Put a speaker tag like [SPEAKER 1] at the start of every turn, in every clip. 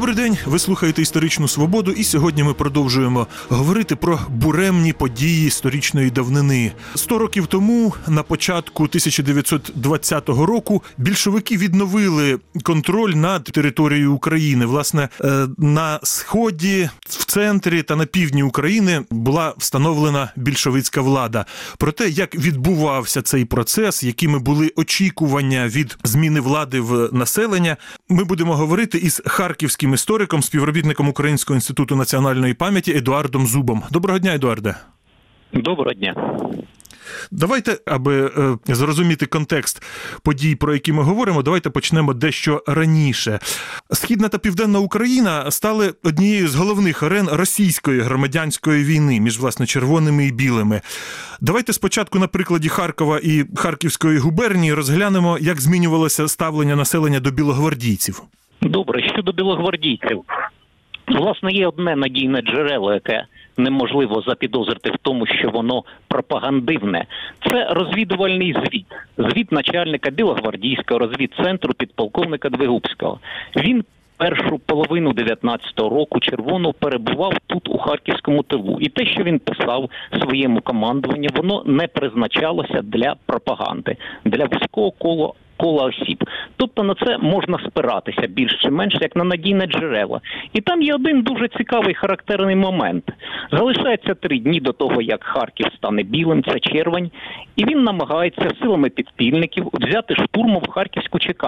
[SPEAKER 1] öbür Добрий день. Ви слухаєте історичну свободу, і сьогодні ми продовжуємо говорити про буремні події сторічної давнини. Сто років тому, на початку 1920 року, більшовики відновили контроль над територією України. Власне, е, на сході, в центрі та на півдні України була встановлена більшовицька влада. Про те, як відбувався цей процес, якими були очікування від зміни влади в населення, ми будемо говорити із харківським істориком, співробітником Українського інституту національної пам'яті Едуардом Зубом. Доброго дня, Едуарде.
[SPEAKER 2] Доброго дня.
[SPEAKER 1] Давайте, аби е, зрозуміти контекст подій, про які ми говоримо, давайте почнемо дещо раніше. Східна та південна Україна стали однією з головних арен російської громадянської війни між власне червоними і білими. Давайте спочатку на прикладі Харкова і Харківської губернії розглянемо, як змінювалося ставлення населення до білогвардійців.
[SPEAKER 2] Добре, щодо білогвардійців, власне, є одне надійне джерело, яке неможливо запідозрити в тому, що воно пропагандивне. Це розвідувальний звіт, звіт начальника білогвардійського розвідцентру підполковника Двигубського. Він першу половину 19-го року червоно перебував тут у харківському тилу, і те, що він писав своєму командуванню, воно не призначалося для пропаганди, для вузького коло кола осіб. Тобто на це можна спиратися більш чи менш як на надійне джерело. І там є один дуже цікавий характерний момент. Залишається три дні до того, як Харків стане білим, це червень, і він намагається силами підпільників взяти штурмом в Харківську ЧК.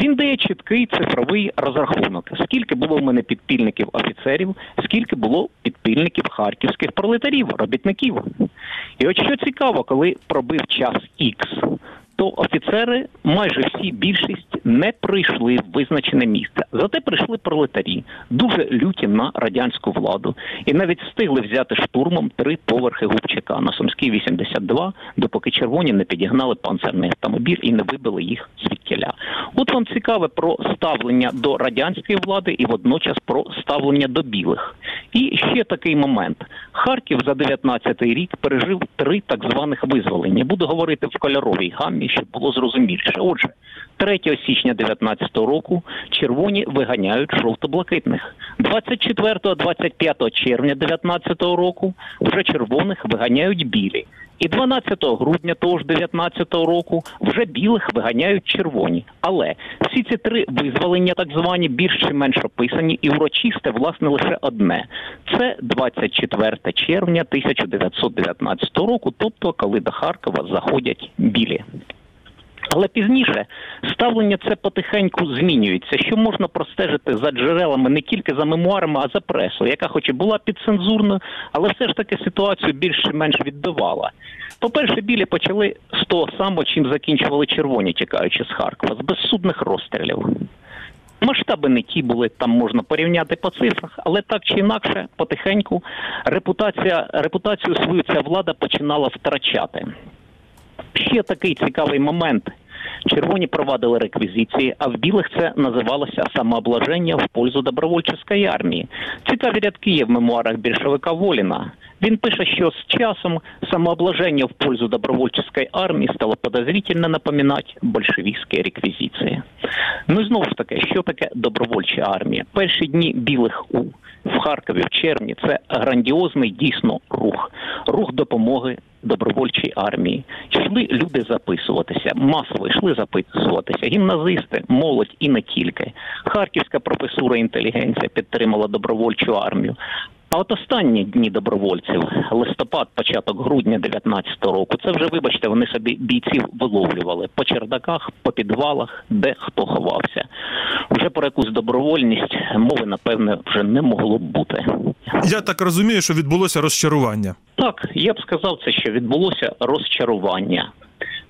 [SPEAKER 2] Він дає чіткий цифровий розрахунок, скільки було в мене підпільників офіцерів, скільки було підпільників харківських пролетарів, робітників. І от що цікаво, коли пробив час Х, то офіцери, майже всі більшість, не прийшли в визначене місце. Зате прийшли пролетарі, дуже люті на радянську владу, і навіть встигли взяти штурмом три поверхи Губчака на Сумській 82, допоки червоні не підігнали панцерний автомобіль і не вибили їх звідкіля. От вам цікаве про ставлення до радянської влади і водночас про ставлення до білих. І ще такий момент: Харків за 19-й рік пережив три так званих визволення. Буду говорити в кольоровій гаммі, щоб було зрозуміліше. Отже, 3 січня 19-го року червоні виганяють жовто-блакитних. 24-25 червня 19-го року вже червоних виганяють білі. І 12 грудня того ж 19-го року вже білих виганяють червоні. Але всі ці три визволення, так звані, більш чи менш описані, і урочисте, власне, лише одне: це 24 червня 1919 року, тобто коли до Харкова заходять білі. Але пізніше ставлення це потихеньку змінюється, що можна простежити за джерелами не тільки за мемуарами, а за пресою, яка, хоч і була підцензурною, але все ж таки ситуацію більш чи менш відбивала. По-перше, білі почали з того самого, чим закінчували червоні, тікаючи з Харкова, з безсудних розстрілів. Масштаби не ті були, там можна порівняти по цифрах, але так чи інакше, потихеньку репутація, репутацію свою ця влада починала втрачати. Ще такий цікавий момент. Червоні провадили реквізиції, а в білих це називалося самооблаження в пользу добровольчої армії. Цікаві рядки є в мемуарах більшовика Воліна. Він пише, що з часом самооблаження в пользу добровольчої армії стало подозрительно напоминати большевістські реквізиції. Ну і знову ж таки, що таке добровольча армія? Перші дні білих у в Харкові в червні це грандіозний дійсно рух, рух допомоги добровольчій армії. Йшли люди записуватися, масово йшли записуватися. Гімназисти, молодь і не тільки. Харківська професура інтелігенція підтримала добровольчу армію. А от останні дні добровольців, листопад, початок грудня 19-го року, це вже, вибачте, вони собі бійців виловлювали по чердаках, по підвалах, де хто ховався. Вже про якусь добровольність мови, напевне, вже не могло б бути.
[SPEAKER 1] Я так розумію, що відбулося розчарування.
[SPEAKER 2] Так, я б сказав це, що відбулося розчарування.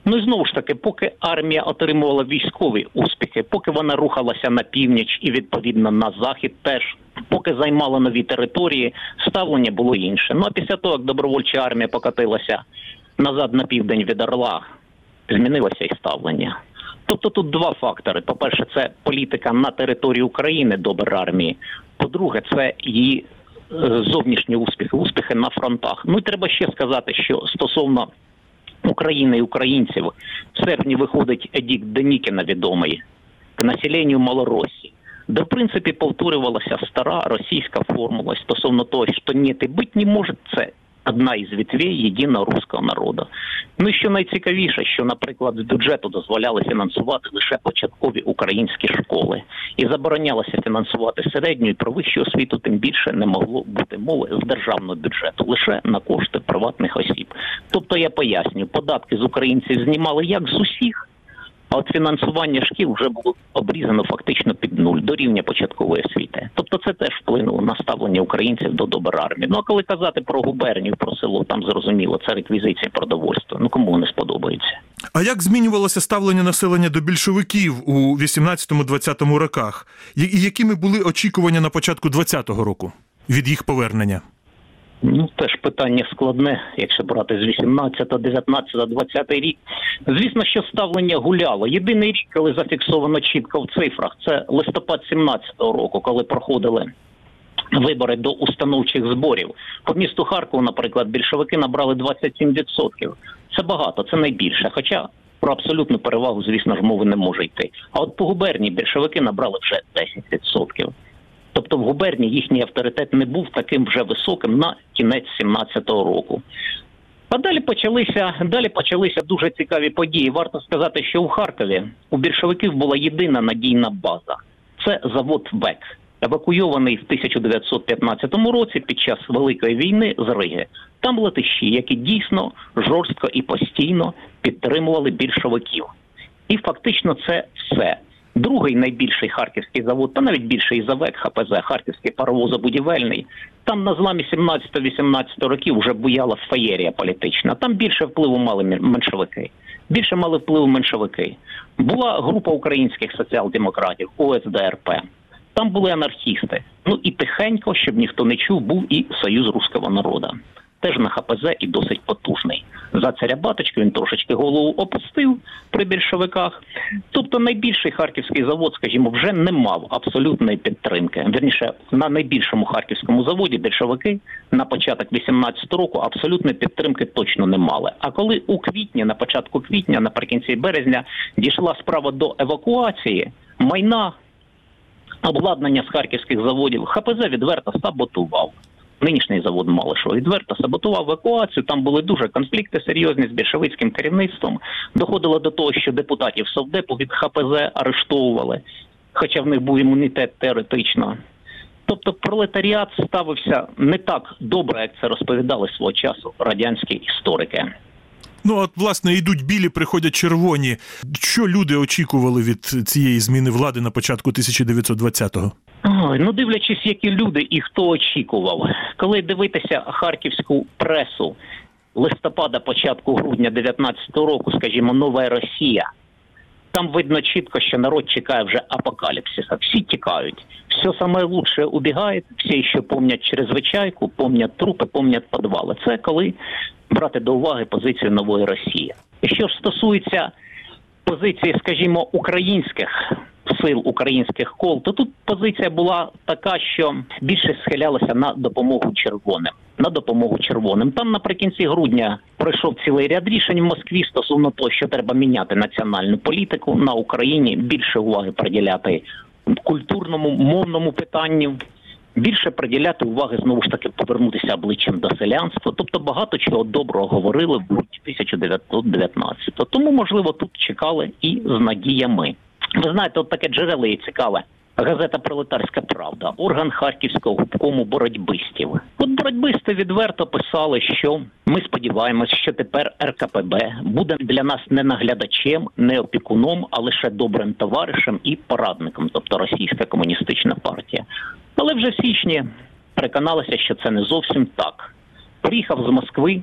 [SPEAKER 2] Ну і знову ж таки, поки армія отримувала військові успіхи, поки вона рухалася на північ і відповідно на захід, теж поки займала нові території, ставлення було інше. Ну а після того, як добровольча армія покатилася назад на південь від Орла, змінилося і ставлення. Тобто тут два фактори: по-перше, це політика на території України добр армії. По-друге, це її е, зовнішні успіхи, успіхи на фронтах. Ну і треба ще сказати, що стосовно України і українців в серпні виходить Едік Денікіна відомий к населенню Малоросії. де в принципі повторювалася стара російська формула стосовно того, що ні, ти бить не може це. Одна із ветвей єдиного руського народу. Ну і що найцікавіше, що, наприклад, з бюджету дозволяли фінансувати лише початкові українські школи, і заборонялося фінансувати середню і про вищу освіту, тим більше не могло бути мови з державного бюджету, лише на кошти приватних осіб. Тобто я поясню, податки з українців знімали як з усіх. А от фінансування шкіл вже було обрізано фактично під нуль до рівня початкової освіти. Тобто це теж вплинуло на ставлення українців до добр армії. Ну а коли казати про губернію, про село, там зрозуміло, це реквізиція продовольства. Ну кому вони сподобаються?
[SPEAKER 1] А як змінювалося ставлення населення до більшовиків у 18-20 роках? І якими були очікування на початку 20-го року від їх повернення?
[SPEAKER 2] Ну, теж питання складне, якщо брати з 18, 19, 20 рік. Звісно, що ставлення гуляло. Єдиний рік, коли зафіксовано чітко в цифрах, це листопад 17-го року, коли проходили вибори до установчих зборів. По місту Харкову, наприклад, більшовики набрали 27%. Це багато, це найбільше. Хоча про абсолютну перевагу, звісно ж, мови не може йти. А от по губернії більшовики набрали вже 10%. Тобто в губернії їхній авторитет не був таким вже високим на кінець 17-го року. А далі почалися далі почалися дуже цікаві події. Варто сказати, що у Харкові у більшовиків була єдина надійна база це завод ВЕК, евакуйований в 1915 році під час Великої війни з Риги. Там летищі, які дійсно жорстко і постійно підтримували більшовиків. І фактично це все. Другий найбільший харківський завод, та навіть більший завек ХПЗ, Харківський паровозобудівельний. Там на зламі 17-18 років вже буяла феєрія політична. Там більше впливу мали меншовики. Більше мали впливу меншовики. Була група українських соціал-демократів ОСДРП. Там були анархісти. Ну і тихенько, щоб ніхто не чув, був і Союз руського народу. Теж на ХПЗ і досить потужний. За царя баточка він трошечки голову опустив при більшовиках. Тобто найбільший харківський завод, скажімо, вже не мав абсолютної підтримки. Вірніше, на найбільшому харківському заводі більшовики на початок 18 року абсолютної підтримки точно не мали. А коли у квітні, на початку квітня, наприкінці березня, дійшла справа до евакуації, майна обладнання з харківських заводів ХПЗ відверто саботував. Нинішній завод Малишева відверто саботував евакуацію. Там були дуже конфлікти серйозні з більшовицьким керівництвом. Доходило до того, що депутатів Совдепу від ХПЗ арештовували, хоча в них був імунітет теоретично. Тобто пролетаріат ставився не так добре, як це розповідали свого часу радянські історики.
[SPEAKER 1] Ну, от, власне, йдуть білі, приходять червоні. Що люди очікували від цієї зміни влади на початку 1920-го?
[SPEAKER 2] Ой, ну дивлячись, які люди і хто очікував, коли дивитися харківську пресу листопада, початку грудня 19-го року, скажімо, нова Росія. Там видно чітко, що народ чекає вже апокаліпсиса. Всі тікають. Все саме лучше убігає, всі, що помнять чрезвичайку, помнять трупи, помнять підвали. Це коли брати до уваги позицію нової Росії. І що ж стосується позиції, скажімо, українських сил українських кол, то тут позиція була така, що більше схилялася на допомогу червоним. На допомогу червоним. Там наприкінці грудня пройшов цілий ряд рішень в Москві стосовно того, що треба міняти національну політику на Україні, більше уваги приділяти культурному мовному питанню. Більше приділяти уваги знову ж таки повернутися обличчям до селянства, тобто багато чого доброго говорили в 1919 Тому, можливо, тут чекали і з надіями. Ви знаєте, от таке джерело є цікаве. Газета Пролетарська Правда, орган харківського губкому боротьбистів. От боротьбисти відверто писали, що ми сподіваємось, що тепер РКПБ буде для нас не наглядачем, не опікуном, а лише добрим товаришем і порадником, тобто російська комуністична партія. Але вже в січні переконалася, що це не зовсім так. Приїхав з Москви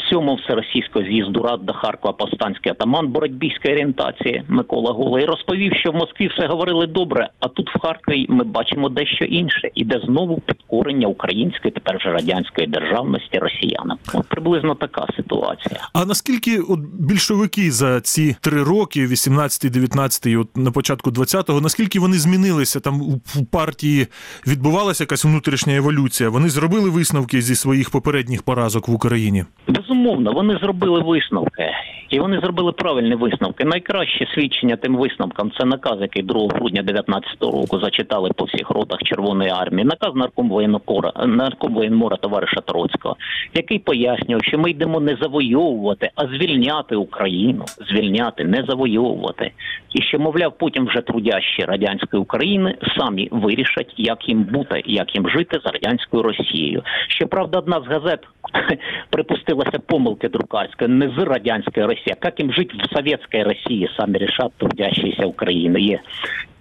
[SPEAKER 2] сьомого всеросійського з'їзду рад до Харкова повстанський атаман боротьбійської орієнтації Микола Голий розповів, що в Москві все говорили добре, а тут в Харкові ми бачимо дещо інше. Іде знову підкорення української, тепер вже радянської державності росіянам. От приблизно така ситуація.
[SPEAKER 1] А наскільки от більшовики за ці три роки, 18-19, от на початку 20-го, наскільки вони змінилися там у партії? Відбувалася якась внутрішня еволюція? Вони зробили висновки зі своїх попередніх поразок в Україні?
[SPEAKER 2] Безумовно, вони зробили висновки. І вони зробили правильні висновки. Найкраще свідчення тим висновкам це наказ, який 2 грудня 2019 року зачитали по всіх ротах Червоної армії. Наказ наркомвоєнкора наркомвоєнмора товариша Троцького, який пояснював, що ми йдемо не завойовувати, а звільняти Україну, звільняти, не завойовувати. І що, мовляв, потім вже трудящі радянської України самі вирішать, як їм бути, як їм жити з радянською Росією. Щоправда, одна з газет припустилася помилки друкарської, не з радянської Росії, як їм жити в совєтській Росії, самі рішать трудящіся України. Є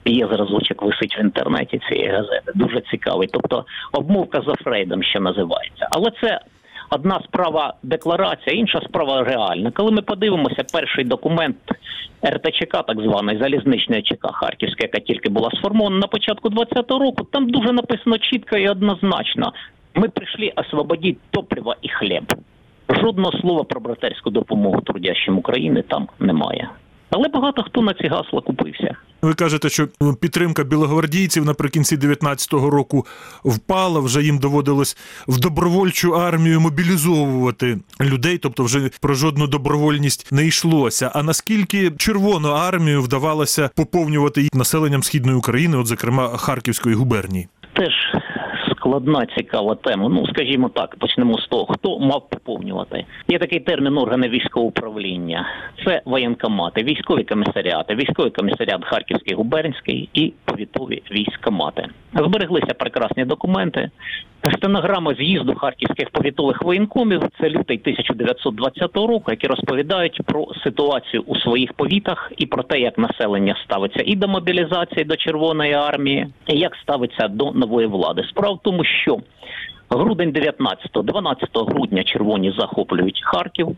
[SPEAKER 2] Є зразочок висить в інтернеті цієї газети. Дуже цікавий. Тобто обмовка за Фрейдом, що називається. Але це одна справа декларація, інша справа реальна. Коли ми подивимося, перший документ РТЧК, так званий залізничний ЧК Харківська, яка тільки була сформована на початку 20-го року, там дуже написано чітко і однозначно. Ми прийшли освободити топливо і хліб. Жодного слова про братерську допомогу трудящим України там немає. Але багато хто на ці гасла купився.
[SPEAKER 1] Ви кажете, що підтримка білогвардійців наприкінці 19-го року впала. Вже їм доводилось в добровольчу армію мобілізовувати людей, тобто вже про жодну добровольність не йшлося. А наскільки червону армію вдавалося поповнювати населенням східної України, от зокрема Харківської губернії?
[SPEAKER 2] Теж складна, цікава тема. Ну, скажімо так, почнемо з того, хто мав поповнювати. Є такий термін органи військового управління. Це воєнкомати, військові комісаріати, військовий комісаріат Харківський губернський і повітові військомати. Збереглися прекрасні документи. Стенограми з'їзду харківських повітових воєнкомів це лютий 1920 року, які розповідають про ситуацію у своїх повітах і про те, як населення ставиться і до мобілізації до Червоної армії, і як ставиться до нової влади. Справа в тому, що грудень 19-12 грудня червоні захоплюють Харків,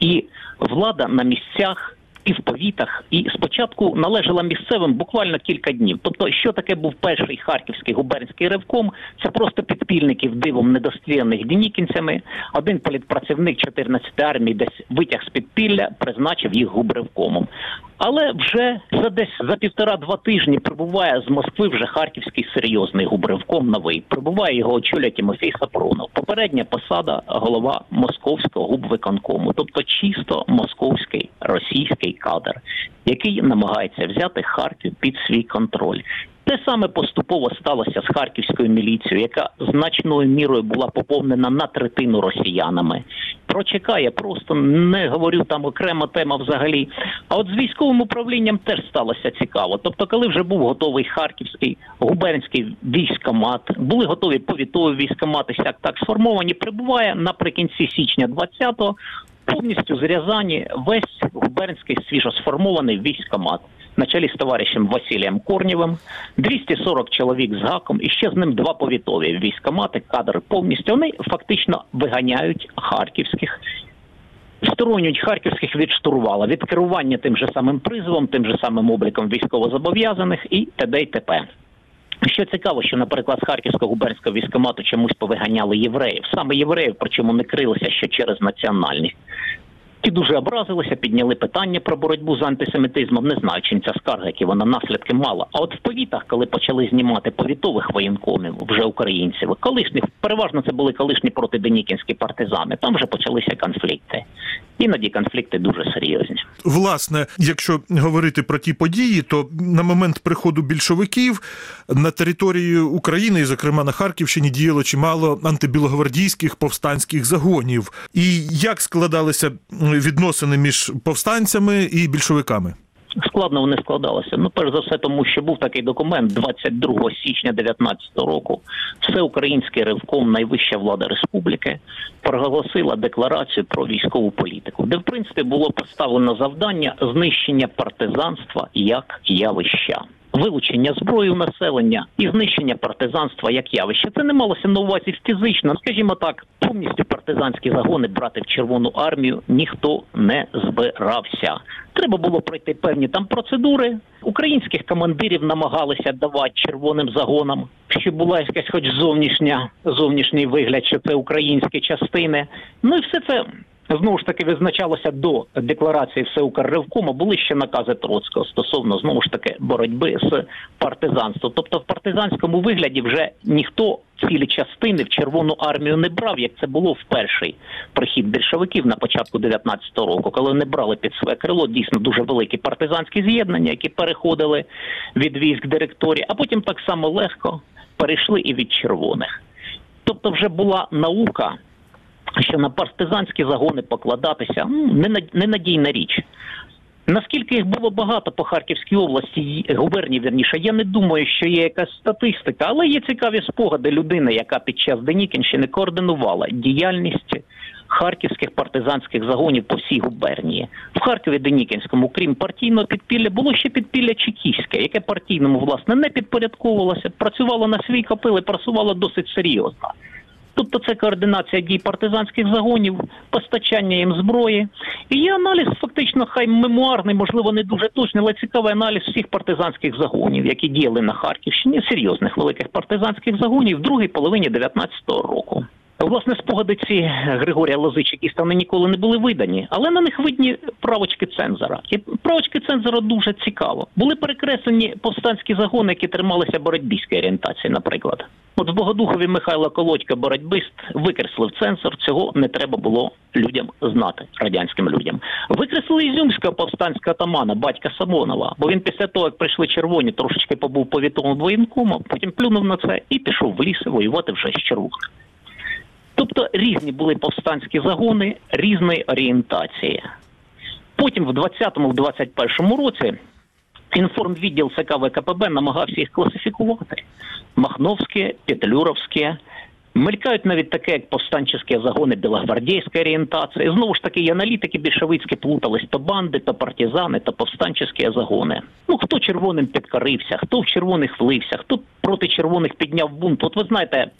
[SPEAKER 2] і влада на місцях і в повітах, і спочатку належала місцевим буквально кілька днів. Тобто, що таке був перший харківський губернський ревком, це просто підпільників дивом недостріляних денікінцями. Один політпрацівник 14-ї армії десь витяг з підпілля, призначив їх губревкомом. Але вже за десь за півтора-два тижні прибуває з Москви вже харківський серйозний губривком новий. Прибуває його очолює Тимофій Сапронов. Попередня посада голова московського губвиконкому, тобто чисто московський російський кадр, який намагається взяти Харків під свій контроль. Те саме поступово сталося з харківською міліцією, яка значною мірою була поповнена на третину росіянами. Прочекає, просто не говорю там окрема тема взагалі. А от з військовим управлінням теж сталося цікаво. Тобто, коли вже був готовий харківський губернський військомат, були готові повітові військомати, сяк так сформовані, прибуває наприкінці січня 20-го повністю з Рязані весь губернський свіжосформований військомат на чолі з товаришем Василієм Корнєвим, 240 чоловік з гаком і ще з ним два повітові військомати, кадри повністю. Вони фактично виганяють харківських. Сторонюють харківських від штурвала, від керування тим же самим призовом, тим же самим обліком військовозобов'язаних і т.д. і т.п. Що цікаво, що, наприклад, з Харківського губернського військомату чомусь повиганяли євреїв, саме євреїв, причому не крилися ще через національність. Ті дуже образилися, підняли питання про боротьбу з антисемітизмом. Не знаю, чим ця скарга, які вона наслідки мала. А от в повітах, коли почали знімати повітових воєнкомів, вже українців, колишніх переважно це були колишні протиденікінські партизани. Там вже почалися конфлікти. Іноді конфлікти дуже серйозні.
[SPEAKER 1] Власне, якщо говорити про ті події, то на момент приходу більшовиків на території України, і зокрема на Харківщині, діяло чимало антибілогвардійських повстанських загонів. І як складалися відносини між повстанцями і більшовиками?
[SPEAKER 2] Складно вони складалися. Ну, перш за все, тому що був такий документ 22 січня 2019 року. Всеукраїнський ревком найвища влада республіки проголосила декларацію про військову політику, де в принципі було поставлено завдання знищення партизанства як явища. Вилучення зброї у населення і знищення партизанства як явище. Це не малося на увазі фізично. Скажімо так, повністю партизанські загони брати в Червону армію ніхто не збирався. Треба було пройти певні там процедури. Українських командирів намагалися давати червоним загонам, щоб була якась хоч зовнішня зовнішній вигляд, що це українські частини. Ну і все це знову ж таки визначалося до декларації Всеукрревкому, були ще накази Троцького стосовно знову ж таки боротьби з партизанством. Тобто, в партизанському вигляді вже ніхто цілі частини в Червону армію не брав, як це було в перший прихід більшовиків на початку 19-го року, коли вони брали під своє крило дійсно дуже великі партизанські з'єднання, які переходили від військ директорії, а потім так само легко перейшли і від червоних. Тобто, вже була наука що на партизанські загони покладатися ну, нена- ненадійна річ. Наскільки їх було багато по Харківській області, губернії, верніше, я не думаю, що є якась статистика, але є цікаві спогади людини, яка під час Денікінщини координувала діяльність харківських партизанських загонів по всій губернії. В Харкові Денікінському, крім партійного підпілля, було ще підпілля Чекіське, яке партійному власне не підпорядковувалося, працювало на свій капили, працювало досить серйозно. Тобто це координація дій партизанських загонів, постачання їм зброї. І є аналіз, фактично, хай мемуарний, можливо, не дуже точний, але цікавий аналіз всіх партизанських загонів, які діяли на Харківщині, серйозних великих партизанських загонів в другій половині 19-го року. Власне, спогади ці Григорія Лозичикіста вони ніколи не були видані, але на них видні правочки цензора. І правочки цензора дуже цікаво. Були перекреслені повстанські загони, які трималися боротьбійської орієнтації, наприклад. От в Богодухові Михайло Колодько, боротьбист, викреслив цензор. Цього не треба було людям знати, радянським людям. Викреслили Ізюмського повстанського атамана, батька Самонова, бо він після того, як прийшли червоні, трошечки побув повітовим воєнкомом, потім плюнув на це і пішов в ліс воювати вже з червоними. Тобто різні були повстанські загони різної орієнтації. Потім в 20-му, в 21-му році інформвідділ ЦК ВКПБ намагався їх класифікувати. Махновське, Петлюровське. Мелькають навіть таке, як повстанчі загони білогвардійської орієнтації. Знову ж таки, і аналітики більшовицькі плутались то банди, то партизани, то повстанчі загони. Ну хто червоним підкорився, хто в червоних влився, хто проти червоних підняв бунт. От ви знаєте,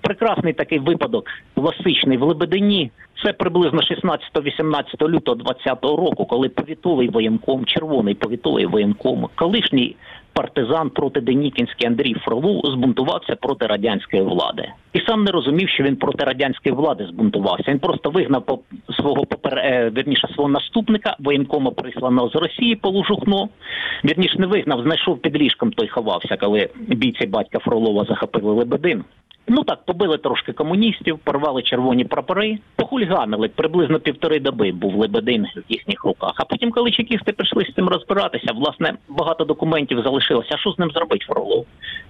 [SPEAKER 2] прекрасний такий випадок класичний в Лебедині. Це приблизно 16-18 лютого 20-го року, коли повітовий воєнком, червоний повітовий воєнком, колишній партизан проти Денікінський Андрій Фролов збунтувався проти радянської влади. І сам не розумів, що він проти радянської влади збунтувався. Він просто вигнав свого попер... е, вірніше свого наступника, воєнкома присланого з Росії Полужухно. Вірніше не вигнав, знайшов під ліжком, той ховався, коли бійці батька Фролова захопили Лебедин. Ну так, побили трошки комуністів, порвали червоні прапори, похульганили приблизно півтори доби був Лебедин в їхніх руках. А потім, коли чекісти прийшли з цим розбиратися, власне, багато документів залишилося. А що з ним зробить Фролов?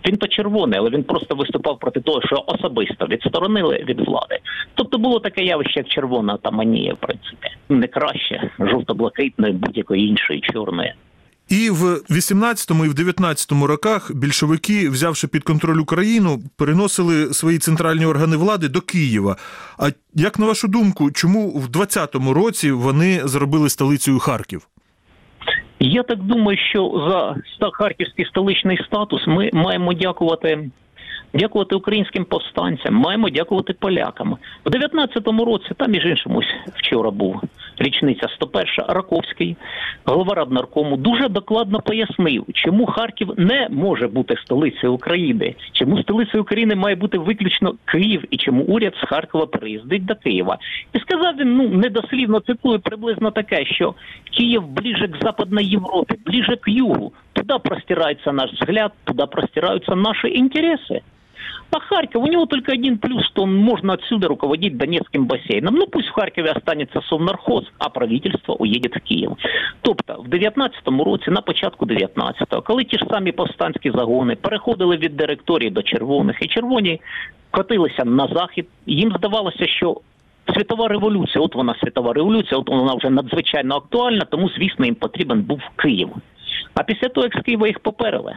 [SPEAKER 2] Він то червоний, але він просто виступав проти того, що особисто відсторонили від влади. Тобто було таке явище, як червона таманія, в принципі, не краще жовто-блакитної, будь-якої іншої чорної.
[SPEAKER 1] І в 18 і в 19 роках більшовики, взявши під контроль Україну, переносили свої центральні органи влади до Києва. А як на вашу думку, чому в 20-му році вони зробили столицею Харків?
[SPEAKER 2] Я так думаю, що за харківський столичний статус ми маємо дякувати. Дякувати українським повстанцям, маємо дякувати полякам. В 19-му році, там між іншим вчора був річниця 101 Раковський, голова Раднаркому, дуже докладно пояснив, чому Харків не може бути столицею України, чому столицею України має бути виключно Київ і чому уряд з Харкова приїздить до Києва. І сказав він, ну недослівно цитую, приблизно таке, що Київ ближе к Западной Європі, ближе к югу. Туда простирается наш взгляд, туда простираются наши интересы. А Харьков, у него только один плюс, что он можно отсюда руководить Донецким бассейном. Ну пусть в Харкові останется Совнархоз, а правительство уедет в Київ. Тобто в 19-му році, на початку 19-го, коли ті ж самі повстанські загони переходили від директорії до червоних, і червоні котилися на захід, їм здавалося, що світова революція, от вона світова революція, от вона вже надзвичайно актуальна, тому звісно їм потрібен був Київ. А після того, як з Києва їх поперли,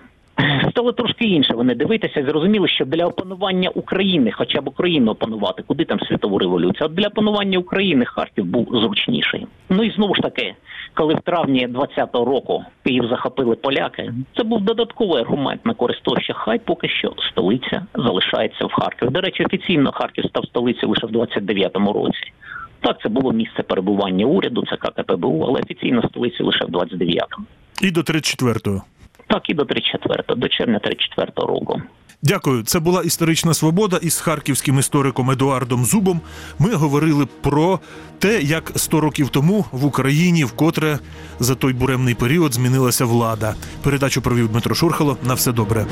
[SPEAKER 2] стало трошки інше. Вони дивитися зрозуміли, що для опанування України, хоча б Україну опанувати, куди там світову революцію, от для опанування України Харків був зручніший. Ну і знову ж таки, коли в травні 20-го року Київ захопили поляки, це був додатковий аргумент на користь що хай поки що столиця залишається в Харкові. До речі, офіційно Харків став столицею лише в 29-му році. Так, це було місце перебування уряду, це КПБУ, але офіційно столицею лише в 29-му.
[SPEAKER 1] І до 34-го.
[SPEAKER 2] Так і до 34-го, до червня 34-го року.
[SPEAKER 1] Дякую. Це була історична свобода із харківським істориком Едуардом Зубом. Ми говорили про те, як 100 років тому в Україні вкотре за той буремний період змінилася влада. Передачу провів Дмитро Шурхало. На все добре.